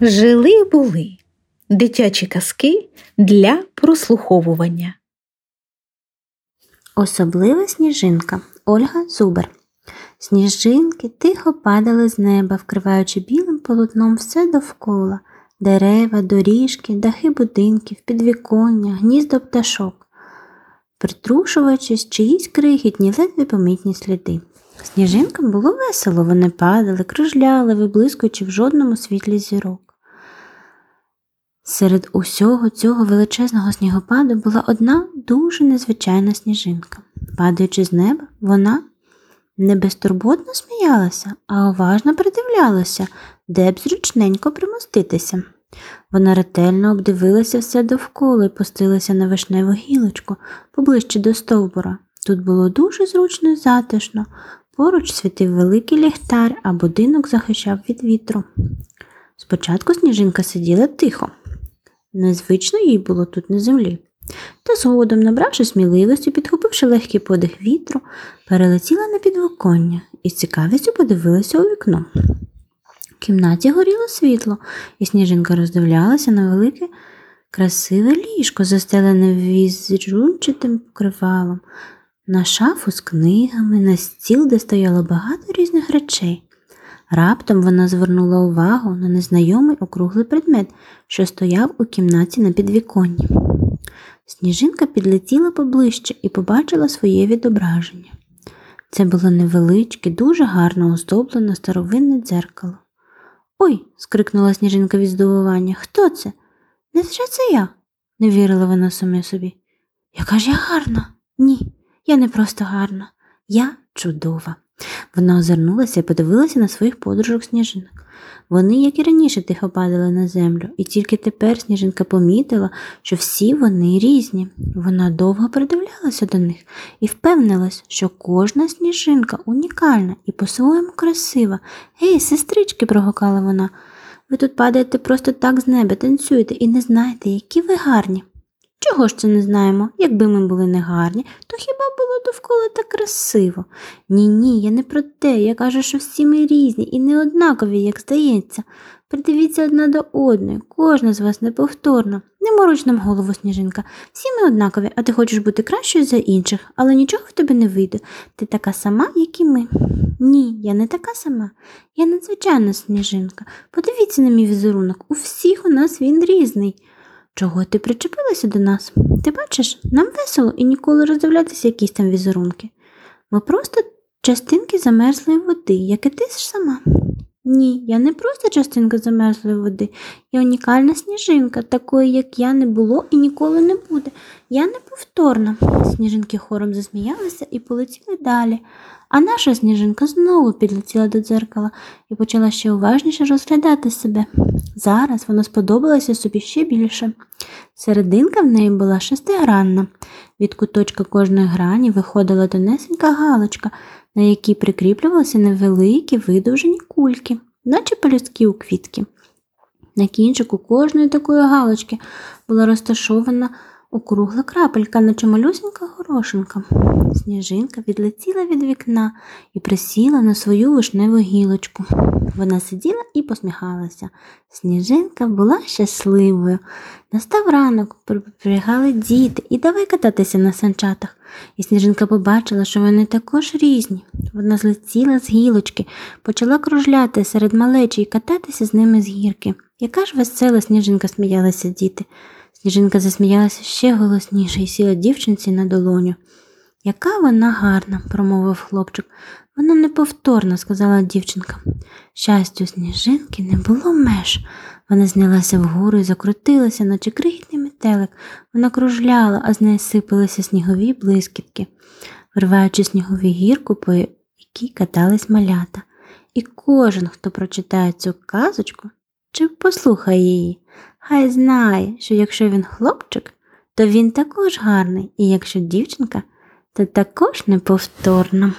Жили були дитячі казки для прослуховування. Особлива сніжинка Ольга Зубер. Сніжинки тихо падали з неба, вкриваючи білим полотном все довкола дерева, доріжки, дахи будинків, підвіконня, гніздо пташок, притрушуючись чиїсь крихітні, ледве помітні сліди. Сніжинкам було весело, вони падали, кружляли, виблискуючи в жодному світлі зірок. Серед усього цього величезного снігопаду була одна дуже незвичайна сніжинка. Падаючи з неба, вона не безтурботно сміялася, а уважно придивлялася, де б зручненько примоститися. Вона ретельно обдивилася все довкола і пустилася на вишневу гілочку поближче до стовбура. Тут було дуже зручно і затишно, поруч світив великий ліхтар, а будинок захищав від вітру. Спочатку сніжинка сиділа тихо. Незвично їй було тут на землі. Та згодом, набравши сміливості, підхопивши легкий подих вітру, перелетіла на підвоконня і з цікавістю подивилася у вікно. В кімнаті горіло світло, і сніжинка роздивлялася на велике красиве ліжко, застелене візрунчатим покривалом, на шафу з книгами, на стіл, де стояло багато різних речей. Раптом вона звернула увагу на незнайомий округлий предмет, що стояв у кімнаті на підвіконні. Сніжинка підлетіла поближче і побачила своє відображення. Це було невеличке, дуже гарно оздоблене старовинне дзеркало. Ой, скрикнула сніжинка від здивування. Хто це? Невже це я? не вірила вона саме собі. Яка ж я гарна? Ні, я не просто гарна, я чудова. Вона озирнулася і подивилася на своїх подружок сніжинок. Вони, як і раніше, тихо падали на землю, і тільки тепер сніжинка помітила, що всі вони різні. Вона довго придивлялася до них і впевнилась, що кожна сніжинка унікальна і по-своєму красива. Гей, сестрички, прогукала вона. Ви тут падаєте просто так з неба, танцюєте і не знаєте, які ви гарні. Чого ж це не знаємо? Якби ми були негарні, то хіба було довкола так красиво? Ні, ні, я не про те. Я кажу, що всі ми різні і не однакові, як здається. Придивіться одна до одної, кожна з вас неповторна. Не мороч нам голову, сніжинка. Всі ми однакові, а ти хочеш бути кращою за інших, але нічого в тебе не вийде. Ти така сама, як і ми. Ні, я не така сама. Я надзвичайна сніжинка. Подивіться на мій візерунок. У всіх у нас він різний. Чого ти причепилася до нас? Ти бачиш, нам весело і ніколи роздивлятися якісь там візерунки. Ми просто частинки замерзлої води, як і ти ж сама. Ні, я не просто частинка замерзлої води, я унікальна сніжинка, такої, як я не було і ніколи не буде. Я неповторна. Сніжинки хором засміялися і полетіли далі, а наша сніжинка знову підлетіла до дзеркала і почала ще уважніше розглядати себе. Зараз вона сподобалася собі ще більше. Серединка в неї була шестигранна. Від куточка кожної грані виходила донесенька галочка, на якій прикріплювалися невеликі видовжені кульки, наче пелюстки у квітки. На кінчику кожної такої галочки була розташована округла крапелька, наче малюсенька горошинка. Сніжинка відлетіла від вікна і присіла на свою вишневу гілочку. Вона сиділа і посміхалася. Сніжинка була щасливою. Настав ранок, прибігали діти і давай кататися на санчатах. І сніжинка побачила, що вони також різні. Вона злетіла з гілочки, почала кружляти серед малечі і кататися з ними з гірки. Яка ж весела сніжинка сміялася діти. Сніжинка засміялася ще голосніше і сіла дівчинці на долоню. Яка вона гарна, промовив хлопчик. Вона неповторна, сказала дівчинка. Щастю, сніжинки не було меж. Вона знялася вгору і закрутилася, наче крихітний метелик. Вона кружляла, а з неї сипалися снігові блискітки, вриваючи снігові гірку, по якій катались малята. І кожен, хто прочитає цю казочку чи послухає її, хай знає, що якщо він хлопчик, то він також гарний, і якщо дівчинка, то також неповторна.